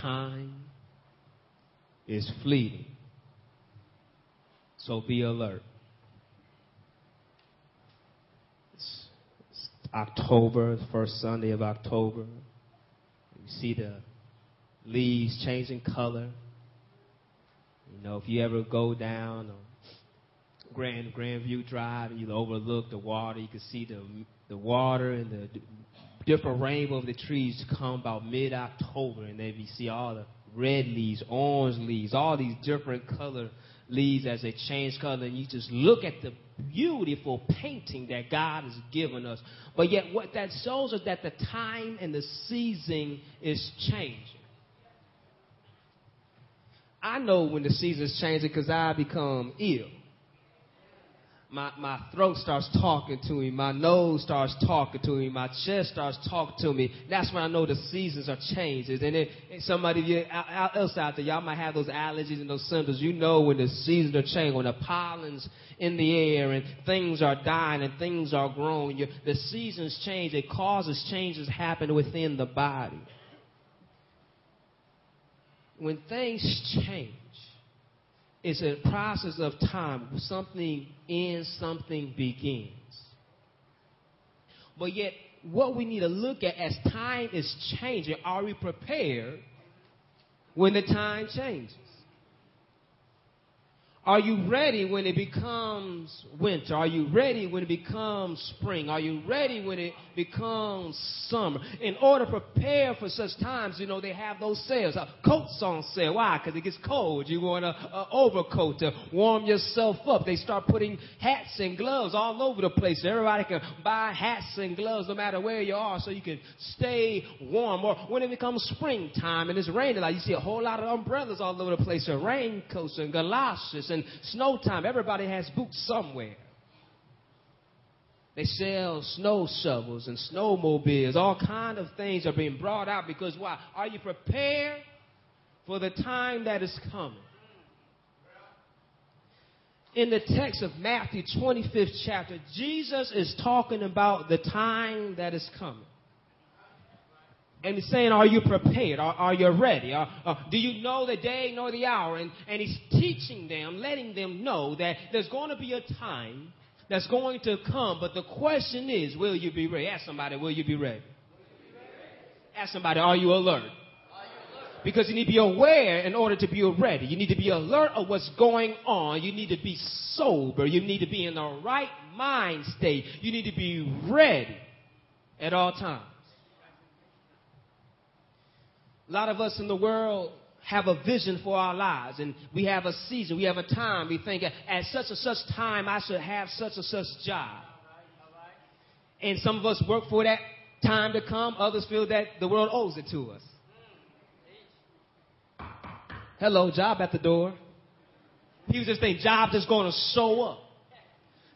time is fleeting. So be alert. It's, it's October, the first Sunday of October. You see the leaves changing color. You know, if you ever go down on Grand Grandview Drive and you overlook the water, you can see the the water and the different rainbow of the trees come about mid October, and then you see all the red leaves, orange leaves, all these different color leaves as they change color, and you just look at the beautiful painting that God has given us. But yet, what that shows us that the time and the season is changing. I know when the season is changing because I become ill my, my throat starts talking to me, my nose starts talking to me, my chest starts talking to me. That's when I know the seasons are changing. And then somebody else out there, y'all might have those allergies and those symptoms. You know when the seasons are changing, when the pollen's in the air and things are dying and things are growing. You, the seasons change. It causes changes happen within the body. When things change, it's a process of time. Something ends, something begins. But yet, what we need to look at as time is changing, are we prepared when the time changes? Are you ready when it becomes winter? Are you ready when it becomes spring? Are you ready when it becomes summer? In order to prepare for such times, you know, they have those sales. Uh, coats on sale. Why? Because it gets cold. You want an overcoat to warm yourself up. They start putting hats and gloves all over the place. Everybody can buy hats and gloves no matter where you are so you can stay warm. Or when it becomes springtime and it's raining, like you see a whole lot of umbrellas all over the place, and raincoats and galoshes and snow time. Everybody has boots somewhere. They sell snow shovels and snowmobiles. All kind of things are being brought out because why? Are you prepared for the time that is coming? In the text of Matthew 25th chapter, Jesus is talking about the time that is coming. And he's saying, Are you prepared? Are, are you ready? Are, uh, do you know the day nor the hour? And, and he's teaching them, letting them know that there's going to be a time that's going to come. But the question is, will you be ready? Ask somebody, will you be ready? Ask somebody, are you alert? Because you need to be aware in order to be ready. You need to be alert of what's going on. You need to be sober. You need to be in the right mind state. You need to be ready at all times. A lot of us in the world have a vision for our lives and we have a season, we have a time. We think at such and such time I should have such and such job. And some of us work for that time to come, others feel that the world owes it to us. Hello, job at the door. People just think job just going to show up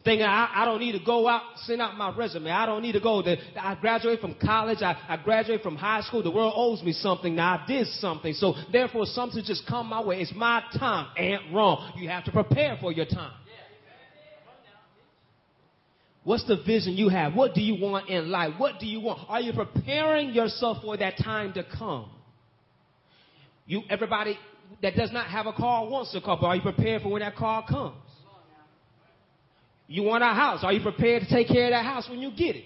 thinking I, I don't need to go out, send out my resume. I don't need to go. To, I graduated from college. I, I graduated from high school. The world owes me something. Now I did something. So therefore something just come my way. It's my time. Ain't wrong. You have to prepare for your time. What's the vision you have? What do you want in life? What do you want? Are you preparing yourself for that time to come? You, everybody that does not have a car wants a car, but are you prepared for when that car comes? You want a house. Are you prepared to take care of that house when you get it?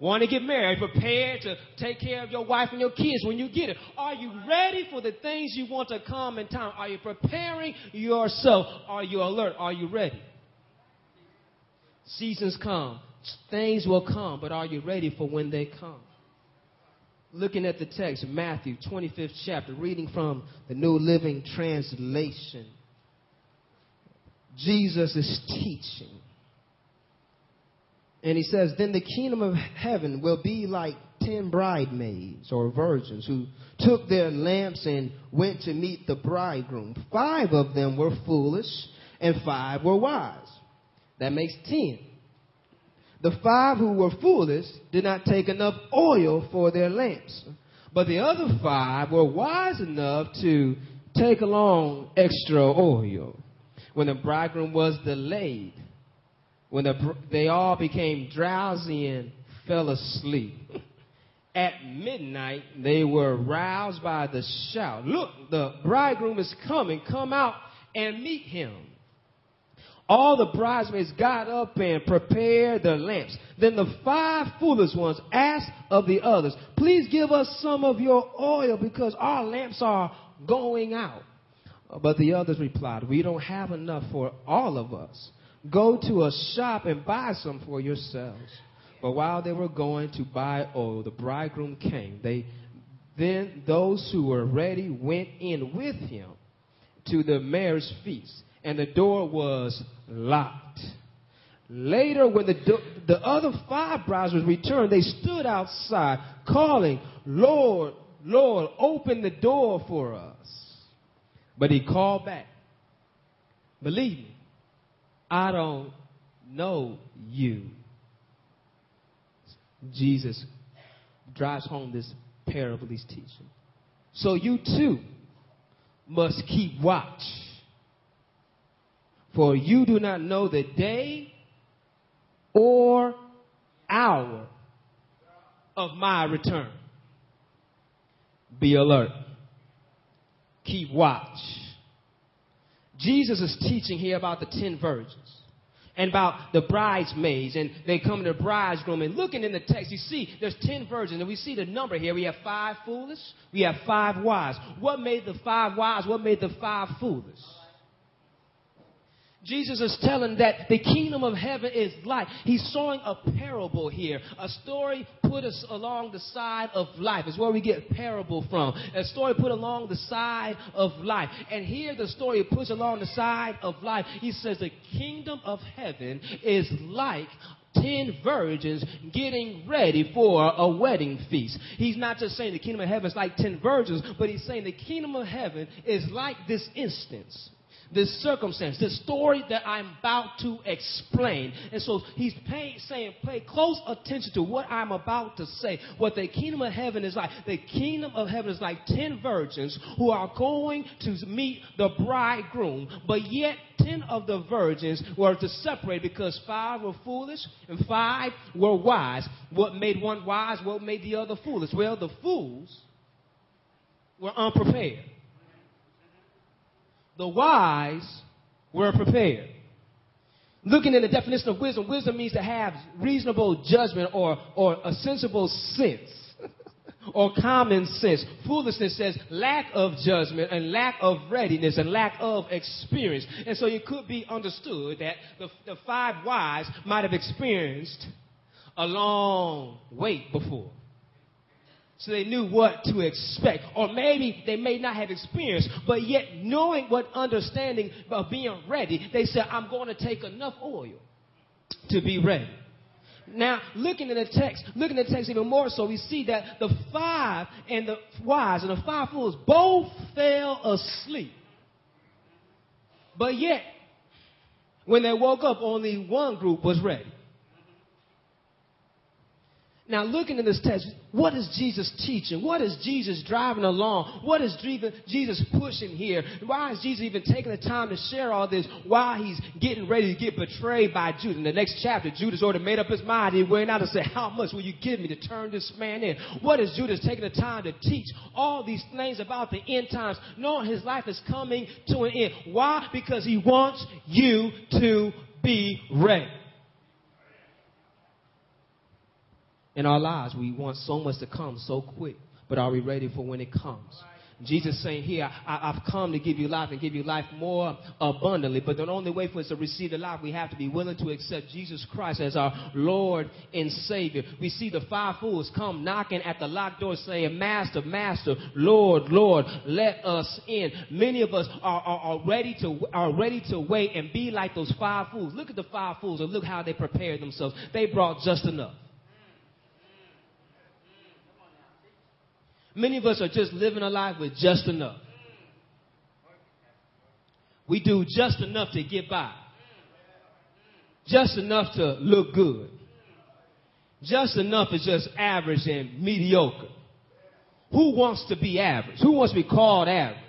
Want to get married? Are you prepared to take care of your wife and your kids when you get it? Are you ready for the things you want to come in time? Are you preparing yourself? Are you alert? Are you ready? Seasons come, things will come, but are you ready for when they come? Looking at the text, Matthew 25th chapter, reading from the New Living Translation. Jesus is teaching. And he says, Then the kingdom of heaven will be like ten bridesmaids or virgins who took their lamps and went to meet the bridegroom. Five of them were foolish and five were wise. That makes ten. The five who were foolish did not take enough oil for their lamps. But the other five were wise enough to take along extra oil when the bridegroom was delayed, when the, they all became drowsy and fell asleep. At midnight, they were roused by the shout, Look, the bridegroom is coming. Come out and meet him. All the bridesmaids got up and prepared the lamps. Then the five foolish ones asked of the others, Please give us some of your oil because our lamps are going out. But the others replied, We don't have enough for all of us. Go to a shop and buy some for yourselves. But while they were going to buy oil, the bridegroom came. They then those who were ready went in with him to the marriage feast, and the door was locked. Later, when the, do- the other five bridesmaids returned, they stood outside, calling, Lord, Lord, open the door for us. But he called back, Believe me, I don't know you. Jesus drives home this parable he's teaching. So you too must keep watch. For you do not know the day or hour of my return. Be alert. Keep watch. Jesus is teaching here about the ten virgins and about the bridesmaids and they come to the bridegroom and looking in the text you see there's 10 virgins and we see the number here. We have five foolish we have five wise. What made the five wise? What made the five foolish Jesus is telling that the kingdom of heaven is like. He's showing a parable here. A story put us along the side of life. It's where we get parable from. A story put along the side of life. And here the story puts along the side of life. He says the kingdom of heaven is like ten virgins getting ready for a wedding feast. He's not just saying the kingdom of heaven is like ten virgins, but he's saying the kingdom of heaven is like this instance this circumstance, this story that I'm about to explain. And so he's paying, saying, pay close attention to what I'm about to say. What the kingdom of heaven is like. The kingdom of heaven is like ten virgins who are going to meet the bridegroom, but yet ten of the virgins were to separate because five were foolish and five were wise. What made one wise? What made the other foolish? Well, the fools were unprepared the wise were prepared. Looking at the definition of wisdom, wisdom means to have reasonable judgment or, or a sensible sense or common sense. Foolishness says lack of judgment and lack of readiness and lack of experience. And so it could be understood that the, the five wise might have experienced a long wait before so they knew what to expect. Or maybe they may not have experienced, but yet knowing what understanding of being ready, they said, I'm going to take enough oil to be ready. Now, looking at the text, looking at the text even more so, we see that the five and the wise and the five fools both fell asleep. But yet, when they woke up, only one group was ready. Now, looking at this text, what is Jesus teaching? What is Jesus driving along? What is Jesus pushing here? Why is Jesus even taking the time to share all this while he's getting ready to get betrayed by Judas? In the next chapter, Judas already made up his mind. He went out and said, How much will you give me to turn this man in? What is Judas taking the time to teach all these things about the end times, knowing his life is coming to an end? Why? Because he wants you to be ready. In our lives. We want so much to come so quick, but are we ready for when it comes? Jesus saying here, I, have come to give you life and give you life more abundantly. But the only way for us to receive the life, we have to be willing to accept Jesus Christ as our Lord and Savior. We see the five fools come knocking at the locked door saying, Master, Master, Lord, Lord, let us in. Many of us are, are, are, ready to, are ready to wait and be like those five fools. Look at the five fools and look how they prepared themselves. They brought just enough. Many of us are just living a life with just enough. We do just enough to get by. Just enough to look good. Just enough is just average and mediocre. Who wants to be average? Who wants to be called average?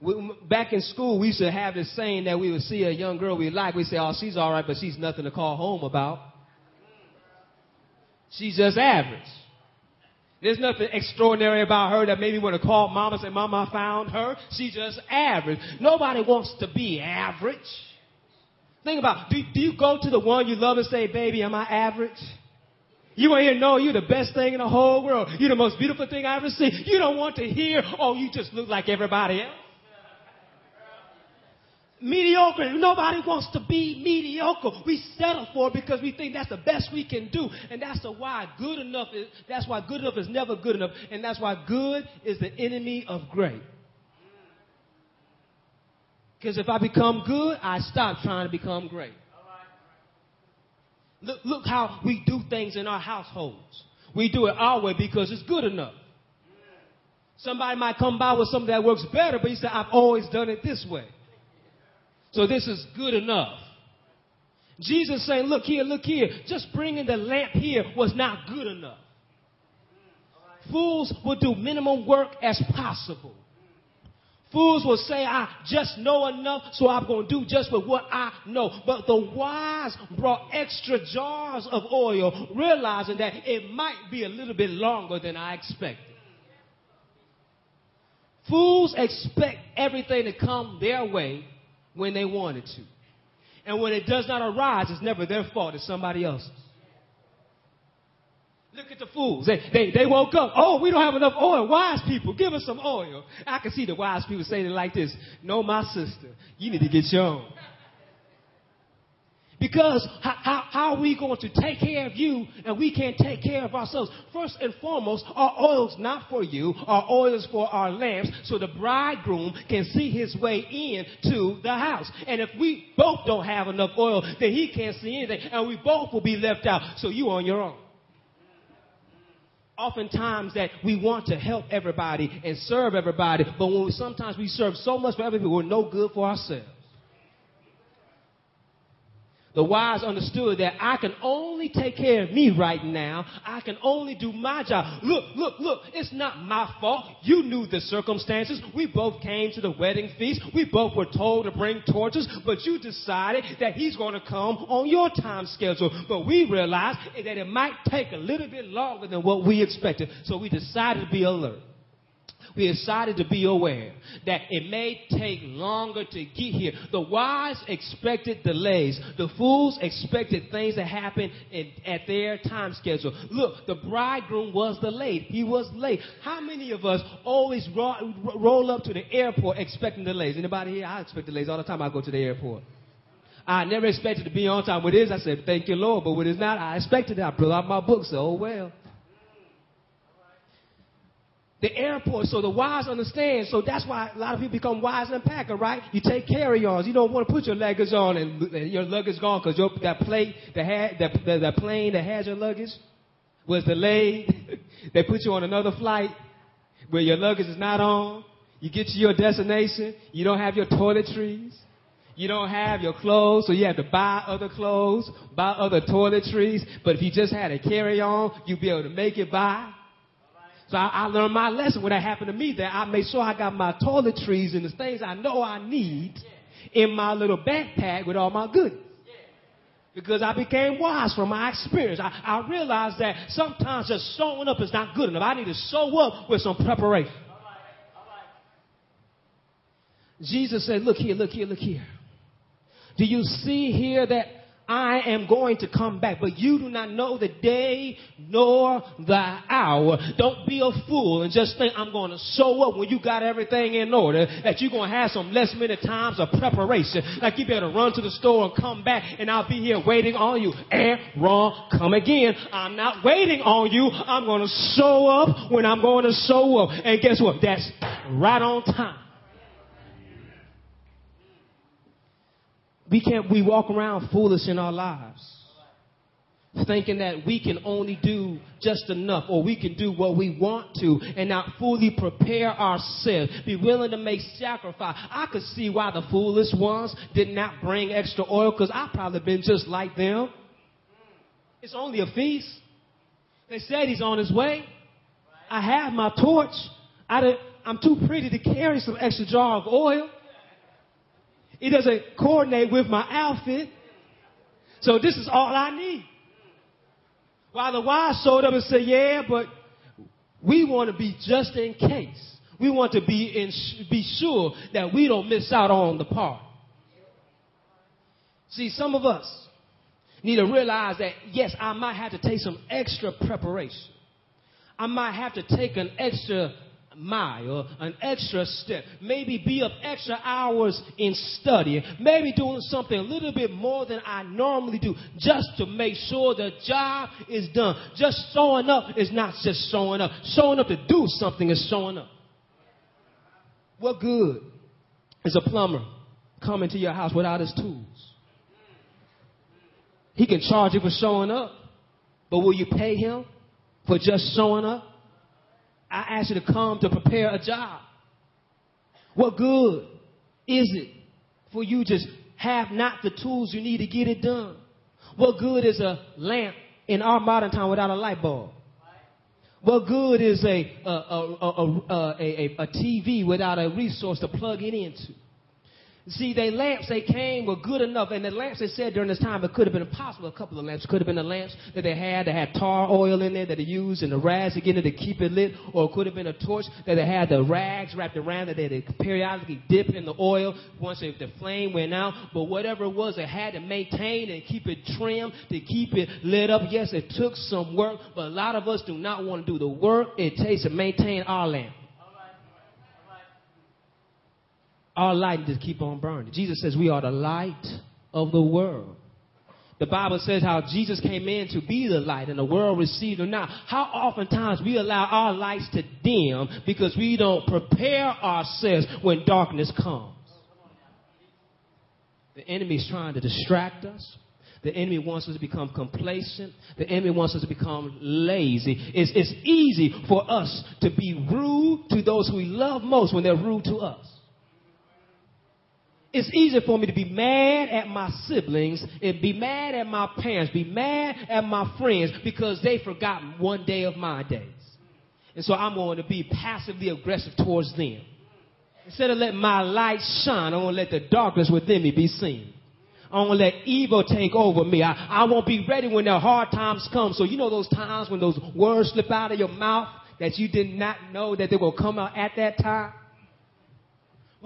We, back in school, we used to have this saying that we would see a young girl we like. We say, oh, she's all right, but she's nothing to call home about. She's just average. There's nothing extraordinary about her that made me want to call mama and say, Mama, I found her. She's just average. Nobody wants to be average. Think about, do, do you go to the one you love and say, baby, am I average? You want to hear, no, you're the best thing in the whole world. You're the most beautiful thing I ever seen. You don't want to hear, oh, you just look like everybody else. Mediocre. Nobody wants to be mediocre. We settle for it because we think that's the best we can do. And that's why good enough is, that's why good enough is never good enough. And that's why good is the enemy of great. Because if I become good, I stop trying to become great. Look, look how we do things in our households. We do it our way because it's good enough. Somebody might come by with something that works better, but you say, I've always done it this way. So this is good enough. Jesus saying, look here, look here. Just bringing the lamp here was not good enough. Fools will do minimum work as possible. Fools will say, I just know enough, so I'm going to do just with what I know. But the wise brought extra jars of oil, realizing that it might be a little bit longer than I expected. Fools expect everything to come their way when they wanted to. And when it does not arise, it's never their fault, it's somebody else's. Look at the fools. They, they, they woke up. Oh, we don't have enough oil. Wise people, give us some oil. I can see the wise people saying it like this. No, my sister, you need to get your own. Because how, how, how, are we going to take care of you and we can't take care of ourselves? First and foremost, our oil's not for you. Our oil is for our lamps so the bridegroom can see his way in to the house. And if we both don't have enough oil, then he can't see anything and we both will be left out. So you on your own oftentimes that we want to help everybody and serve everybody, but when we, sometimes we serve so much for other people, we're no good for ourselves. The wise understood that I can only take care of me right now. I can only do my job. Look, look, look. It's not my fault. You knew the circumstances. We both came to the wedding feast. We both were told to bring torches, but you decided that he's going to come on your time schedule. But we realized that it might take a little bit longer than what we expected. So we decided to be alert we decided to be aware that it may take longer to get here. The wise expected delays. The fools expected things to happen in, at their time schedule. Look, the bridegroom was delayed. He was late. How many of us always roll, roll up to the airport expecting delays? Anybody here? I expect delays all the time I go to the airport. I never expected to be on time. When it is, I said, thank you, Lord. But when it's not, I expected it. I pull out my book, so oh well the airport so the wise understand. So that's why a lot of people become wise and packer, right? You take carry-ons. You don't want to put your luggage on and your luggage gone because that plane, that, had, that, plane that has your luggage was delayed. they put you on another flight where your luggage is not on. You get to your destination. You don't have your toiletries. You don't have your clothes, so you have to buy other clothes, buy other toiletries. But if you just had a carry-on, you'd be able to make it by. So I, I learned my lesson when that happened to me that I made sure I got my toiletries and the things I know I need in my little backpack with all my goodies. Because I became wise from my experience. I, I realized that sometimes just showing up is not good enough. I need to show up with some preparation. Jesus said, Look here, look here, look here. Do you see here that I am going to come back, but you do not know the day nor the hour. Don't be a fool and just think I'm going to show up when you got everything in order, that you're going to have some less minute times of preparation. Like you better run to the store and come back and I'll be here waiting on you. And wrong, come again. I'm not waiting on you. I'm going to show up when I'm going to show up. And guess what? That's right on time. We can't, we walk around foolish in our lives. Thinking that we can only do just enough or we can do what we want to and not fully prepare ourselves. Be willing to make sacrifice. I could see why the foolish ones did not bring extra oil because I probably been just like them. It's only a feast. They said he's on his way. I have my torch. I am too pretty to carry some extra jar of oil. It doesn't coordinate with my outfit. So this is all I need. While the wise showed up and said, yeah, but We want to be just in case. We want to be in, be sure that we don't miss out on the part. See, some of us need to realize that yes, I might have to take some extra preparation. I might have to take an extra mile an extra step. Maybe be up extra hours in studying. Maybe doing something a little bit more than I normally do just to make sure the job is done. Just showing up is not just showing up. Showing up to do something is showing up. What good is a plumber coming to your house without his tools? He can charge you for showing up, but will you pay him for just showing up? I asked you to come to prepare a job. What good is it for you just have not the tools you need to get it done? What good is a lamp in our modern time without a light bulb? What good is a, a, a, a, a TV without a resource to plug it into? See, they lamps they came were good enough, and the lamps they said during this time it could have been impossible. A couple of lamps could have been the lamps that they had that had tar oil in there that they used and the rags to get it to keep it lit, or it could have been a torch that they had the rags wrapped around that they periodically dip in the oil once the flame went out. But whatever it was, they had to maintain and keep it trimmed to keep it lit up. Yes, it took some work, but a lot of us do not want to do the work it takes to maintain our lamp. Our light just keep on burning. Jesus says we are the light of the world. The Bible says how Jesus came in to be the light and the world received him not. How oftentimes we allow our lights to dim because we don't prepare ourselves when darkness comes. The enemy is trying to distract us. The enemy wants us to become complacent. The enemy wants us to become lazy. It's, it's easy for us to be rude to those we love most when they're rude to us. It's easy for me to be mad at my siblings and be mad at my parents, be mad at my friends because they forgot one day of my days. And so I'm going to be passively aggressive towards them. Instead of letting my light shine, I'm going to let the darkness within me be seen. I'm going to let evil take over me. I, I won't be ready when the hard times come. So you know those times when those words slip out of your mouth that you did not know that they will come out at that time?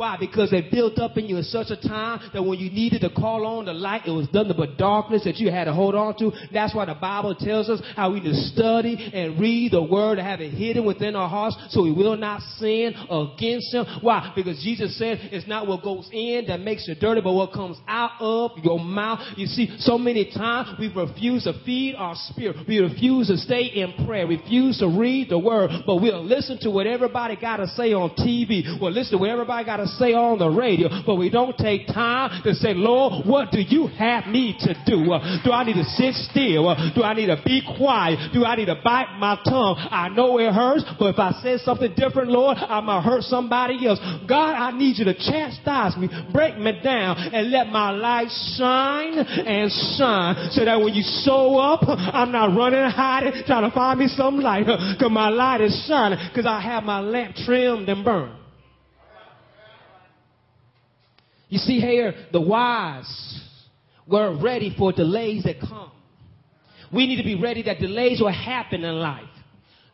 Why? Because they built up in you in such a time that when you needed to call on the light, it was nothing but darkness that you had to hold on to. That's why the Bible tells us how we need to study and read the word and have it hidden within our hearts so we will not sin against him. Why? Because Jesus said it's not what goes in that makes you dirty, but what comes out of your mouth. You see, so many times we refuse to feed our spirit. We refuse to stay in prayer. Refuse to read the word, but we'll listen to what everybody got to say on TV. We'll listen to what everybody got to say on the radio, but we don't take time to say, Lord, what do you have me to do? Do I need to sit still? Do I need to be quiet? Do I need to bite my tongue? I know it hurts, but if I say something different, Lord, I might hurt somebody else. God, I need you to chastise me, break me down, and let my light shine and shine so that when you show up, I'm not running and hiding, trying to find me some light, because my light is shining, because I have my lamp trimmed and burned. You see here, the wise were ready for delays that come. We need to be ready that delays will happen in life.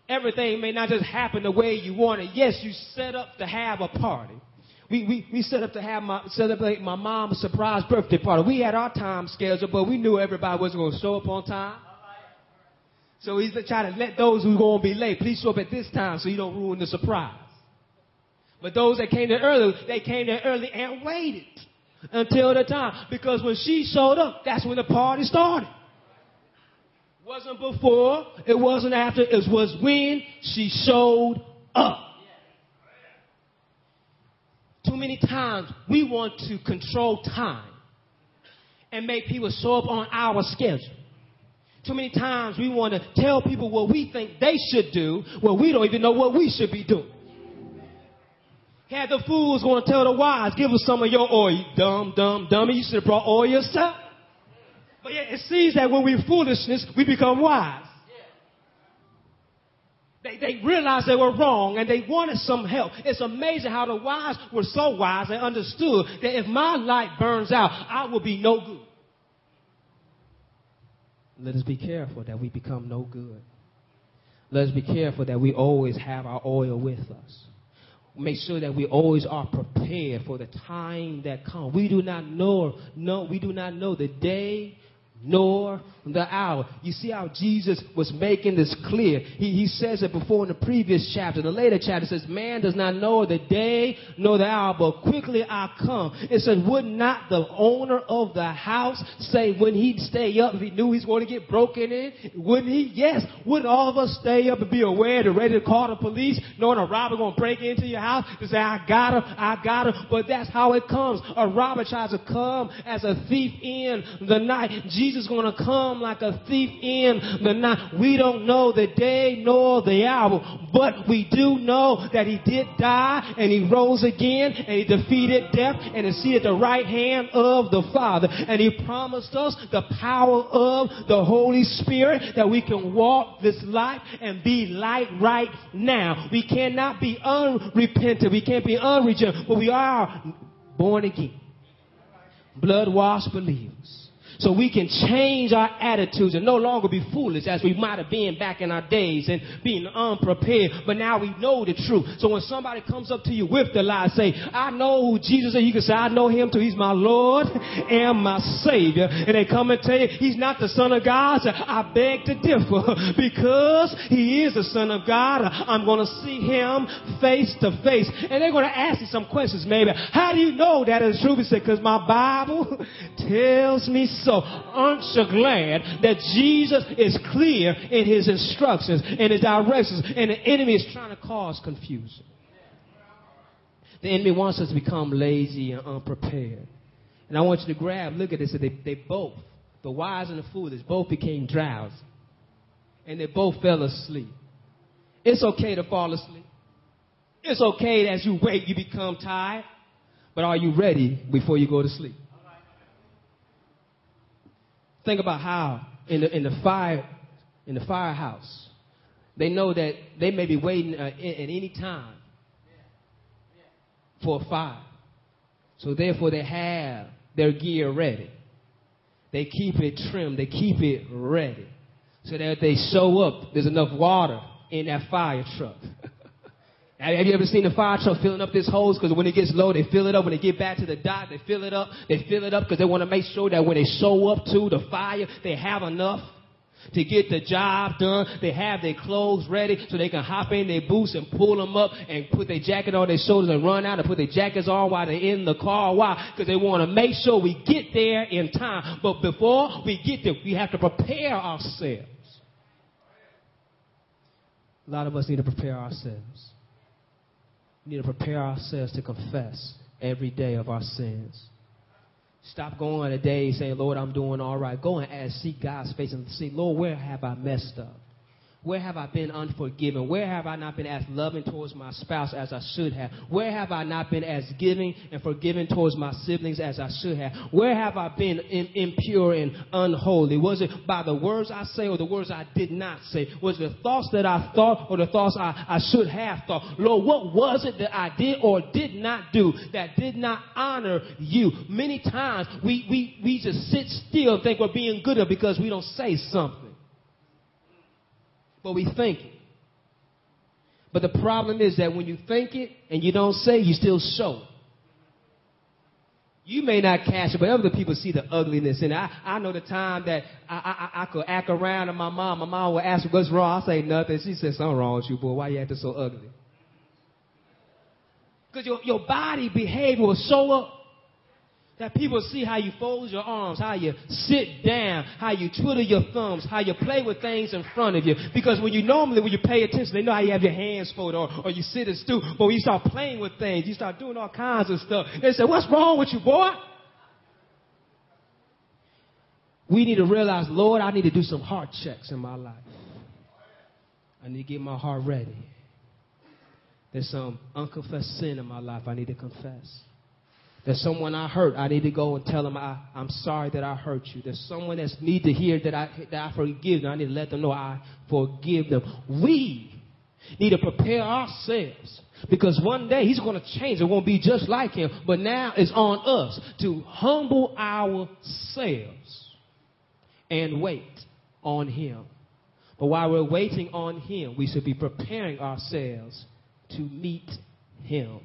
Everything may not just happen the way you want it. Yes, you set up to have a party. We, we, we set up to have my, celebrate my mom's surprise birthday party. We had our time scheduled, but we knew everybody wasn't going to show up on time. So he's trying to let those who are going to be late, please show up at this time so you don't ruin the surprise. But those that came there early, they came there early and waited until the time. Because when she showed up, that's when the party started. It Wasn't before, it wasn't after, it was when she showed up. Too many times we want to control time and make people show up on our schedule. Too many times we want to tell people what we think they should do when we don't even know what we should be doing. Had the fools going to tell the wise, give us some of your oil, dumb, dumb, dummy. You should have brought oil yourself. But yet it seems that when we're foolishness, we become wise. They, they realized they were wrong and they wanted some help. It's amazing how the wise were so wise and understood that if my light burns out, I will be no good. Let us be careful that we become no good. Let's be careful that we always have our oil with us. Make sure that we always are prepared for the time that comes. We do not know, no, we do not know the day nor the hour. You see how Jesus was making this clear. He, he says it before in the previous chapter. The later chapter says, Man does not know the day nor the hour, but quickly I come. It says, Would not the owner of the house say when he'd stay up if he knew he's going to get broken in? Wouldn't he? Yes. Wouldn't all of us stay up and be aware and ready to call the police, knowing a robber going to break into your house to say, I got him, I got him. But that's how it comes. A robber tries to come as a thief in the night. Jesus is going to come like a thief in the night. We don't know the day nor the hour, but we do know that he did die and he rose again and he defeated death and is seated at the right hand of the Father. And he promised us the power of the Holy Spirit that we can walk this life and be light right now. We cannot be unrepentant. We can't be unregenerate, but we are born again. Blood washed believers. So we can change our attitudes and no longer be foolish as we might have been back in our days and being unprepared. But now we know the truth. So when somebody comes up to you with the lie, say, I know who Jesus is. You can say, I know him too. He's my Lord and my Savior. And they come and tell you he's not the Son of God. Say, I beg to differ because he is the Son of God. I'm going to see him face to face. And they're going to ask you some questions maybe. How do you know that is true? We say, because my Bible tells me so. So, aren't you glad that Jesus is clear in his instructions and his directions and the enemy is trying to cause confusion? The enemy wants us to become lazy and unprepared. And I want you to grab, look at this, they, they both, the wise and the foolish, both became drowsy. And they both fell asleep. It's okay to fall asleep. It's okay that as you wake, you become tired. But are you ready before you go to sleep? Think about how in the, in the fire, in the firehouse, they know that they may be waiting uh, at any time for a fire. So therefore they have their gear ready. They keep it trimmed. They keep it ready. So that if they show up, there's enough water in that fire truck. Have you ever seen a fire truck filling up this hose? Because when it gets low, they fill it up. When they get back to the dock, they fill it up. They fill it up because they want to make sure that when they show up to the fire, they have enough to get the job done. They have their clothes ready so they can hop in their boots and pull them up and put their jacket on their shoulders and run out and put their jackets on while they're in the car. Why? Because they want to make sure we get there in time. But before we get there, we have to prepare ourselves. A lot of us need to prepare ourselves. We need to prepare ourselves to confess every day of our sins. Stop going a day saying, Lord, I'm doing all right. Go and ask, seek God's face and see, Lord, where have I messed up? Where have I been unforgiven? Where have I not been as loving towards my spouse as I should have? Where have I not been as giving and forgiving towards my siblings as I should have? Where have I been in, impure and unholy? Was it by the words I say or the words I did not say? Was it the thoughts that I thought or the thoughts I, I should have thought? Lord, what was it that I did or did not do that did not honor you? Many times we, we, we just sit still and think we're being good because we don't say something but we think it. But the problem is that when you think it and you don't say, you still show it. You may not catch it, but other people see the ugliness And. I, I know the time that I, I, I could act around and my mom, my mom would ask what's wrong? I say nothing. She said, something wrong with you, boy. Why you acting so ugly? Because your, your body behavior will show up that people see how you fold your arms, how you sit down, how you twiddle your thumbs, how you play with things in front of you. Because when you normally, when you pay attention, they know how you have your hands folded or, or you sit and stoop. But when you start playing with things, you start doing all kinds of stuff. They say, what's wrong with you, boy? We need to realize, Lord, I need to do some heart checks in my life. I need to get my heart ready. There's some unconfessed sin in my life I need to confess. There's someone I hurt. I need to go and tell them I, I'm sorry that I hurt you. There's someone that's need to hear that I, that I forgive them. I need to let them know I forgive them. We need to prepare ourselves because one day he's going to change. It won't be just like him. But now it's on us to humble ourselves and wait on him. But while we're waiting on Him, we should be preparing ourselves to meet Him.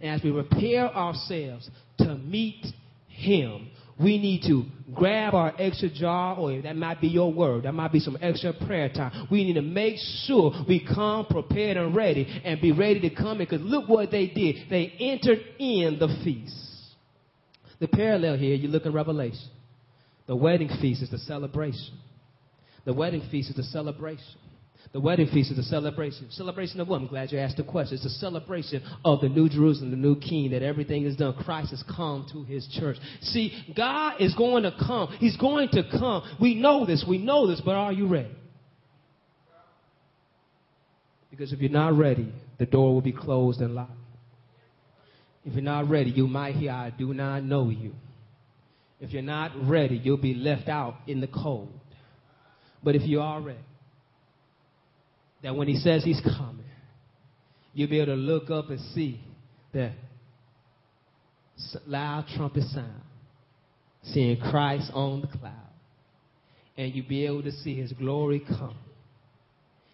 And as we prepare ourselves to meet Him, we need to grab our extra jar oil. That might be your word. That might be some extra prayer time. We need to make sure we come prepared and ready and be ready to come in. Because look what they did. They entered in the feast. The parallel here, you look in Revelation. The wedding feast is the celebration. The wedding feast is the celebration. The wedding feast is a celebration. Celebration of what? I'm glad you asked the question. It's a celebration of the new Jerusalem, the new king, that everything is done. Christ has come to his church. See, God is going to come. He's going to come. We know this. We know this, but are you ready? Because if you're not ready, the door will be closed and locked. If you're not ready, you might hear, I do not know you. If you're not ready, you'll be left out in the cold. But if you are ready, that when he says he's coming, you'll be able to look up and see the loud trumpet sound, seeing Christ on the cloud. And you'll be able to see his glory come.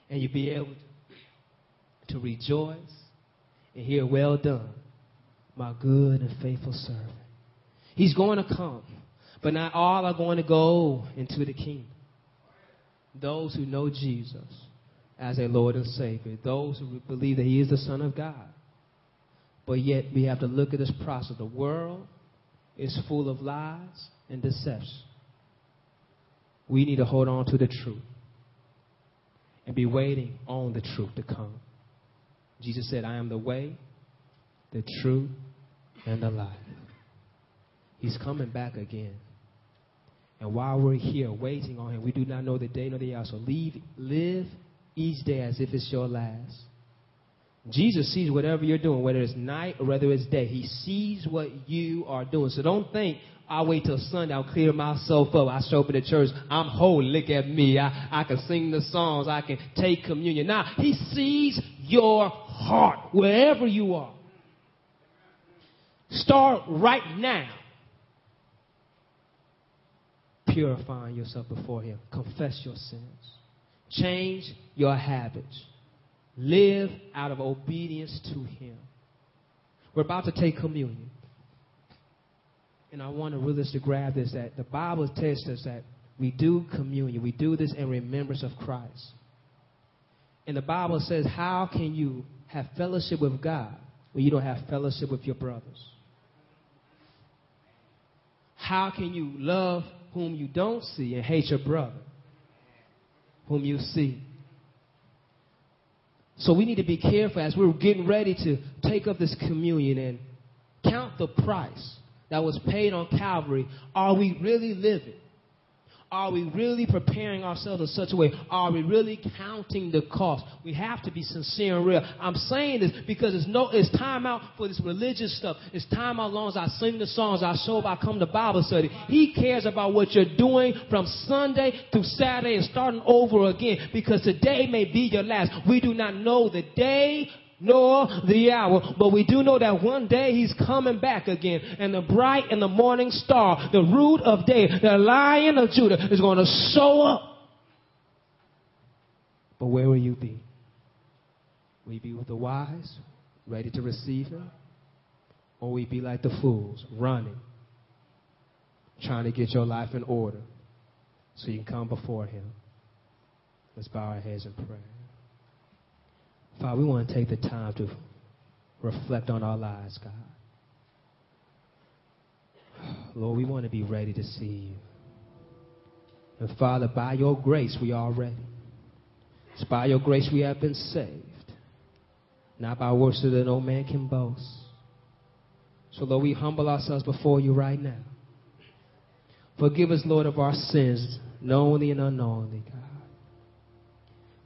And you'll be able to rejoice and hear, Well done, my good and faithful servant. He's going to come, but not all are going to go into the kingdom. Those who know Jesus as a Lord and Savior, those who believe that He is the Son of God. But yet we have to look at this process. The world is full of lies and deception. We need to hold on to the truth and be waiting on the truth to come. Jesus said, I am the way, the truth, and the life. He's coming back again. And while we're here waiting on him, we do not know the day nor the hour. So leave, live each day as if it's your last. Jesus sees whatever you're doing, whether it's night or whether it's day. He sees what you are doing. So don't think, I'll wait till Sunday, I'll clear myself up. I show up at the church, I'm whole, look at me. I, I can sing the songs, I can take communion. Now, He sees your heart, wherever you are. Start right now purifying yourself before Him. Confess your sins. Change your habits. Live out of obedience to Him. We're about to take communion. And I want to really to grab this that the Bible tells us that we do communion. We do this in remembrance of Christ. And the Bible says, How can you have fellowship with God when you don't have fellowship with your brothers? How can you love whom you don't see and hate your brother whom you see. So we need to be careful as we're getting ready to take up this communion and count the price that was paid on Calvary. Are we really living? Are we really preparing ourselves in such a way? Are we really counting the cost? We have to be sincere and real. I'm saying this because it's no, it's time out for this religious stuff. It's time out long as I sing the songs, I show up, I come to Bible study. He cares about what you're doing from Sunday to Saturday and starting over again because today may be your last. We do not know the day nor the hour, but we do know that one David he's coming back again, and the bright and the morning star, the root of day, the lion of Judah, is going to show up. But where will you be? Will you be with the wise, ready to receive him? Or will you be like the fools, running, trying to get your life in order so you can come before him? Let's bow our heads in prayer. Father, we want to take the time to reflect on our lives, God. Lord, we want to be ready to see you. And Father, by your grace, we are ready. It's by your grace we have been saved. Not by works that no man can boast. So, Lord, we humble ourselves before you right now. Forgive us, Lord, of our sins, knowingly and unknowingly, God.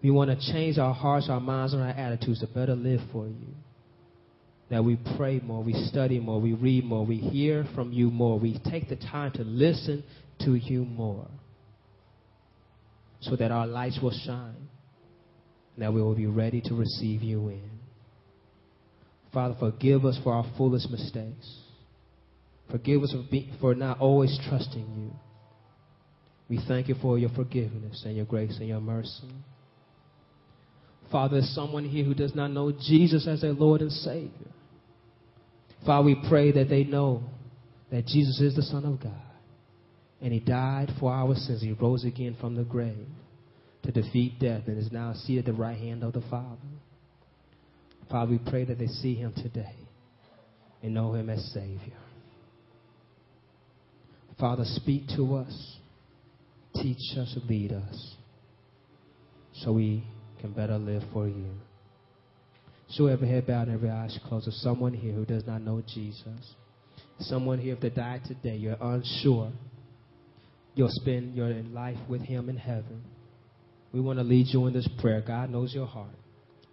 We want to change our hearts, our minds, and our attitudes to better live for you. That we pray more, we study more, we read more, we hear from you more, we take the time to listen to you more. So that our lights will shine, and that we will be ready to receive you in. Father, forgive us for our foolish mistakes. Forgive us for, for not always trusting you. We thank you for your forgiveness and your grace and your mercy. Father, there's someone here who does not know Jesus as their Lord and Savior. Father, we pray that they know that Jesus is the Son of God. And He died for our sins. He rose again from the grave to defeat death and is now seated at the right hand of the Father. Father, we pray that they see Him today and know Him as Savior. Father, speak to us, teach us, lead us, so we can better live for you. So every head bowed and every eyes closed. There's someone here who does not know Jesus. Someone here, if they died today, you're unsure. You'll spend your life with Him in heaven. We want to lead you in this prayer. God knows your heart.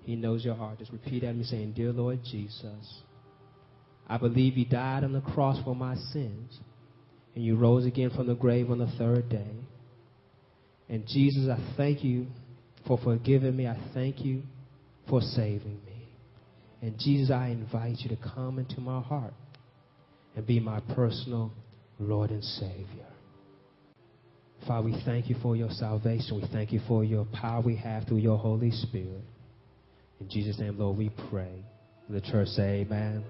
He knows your heart. Just repeat after me saying, Dear Lord Jesus, I believe you died on the cross for my sins, and you rose again from the grave on the third day. And Jesus, I thank you for forgiving me. I thank you for saving me. And Jesus, I invite you to come into my heart and be my personal Lord and Savior. Father, we thank you for your salvation. We thank you for your power we have through your Holy Spirit. In Jesus' name, Lord, we pray. The church say, Amen.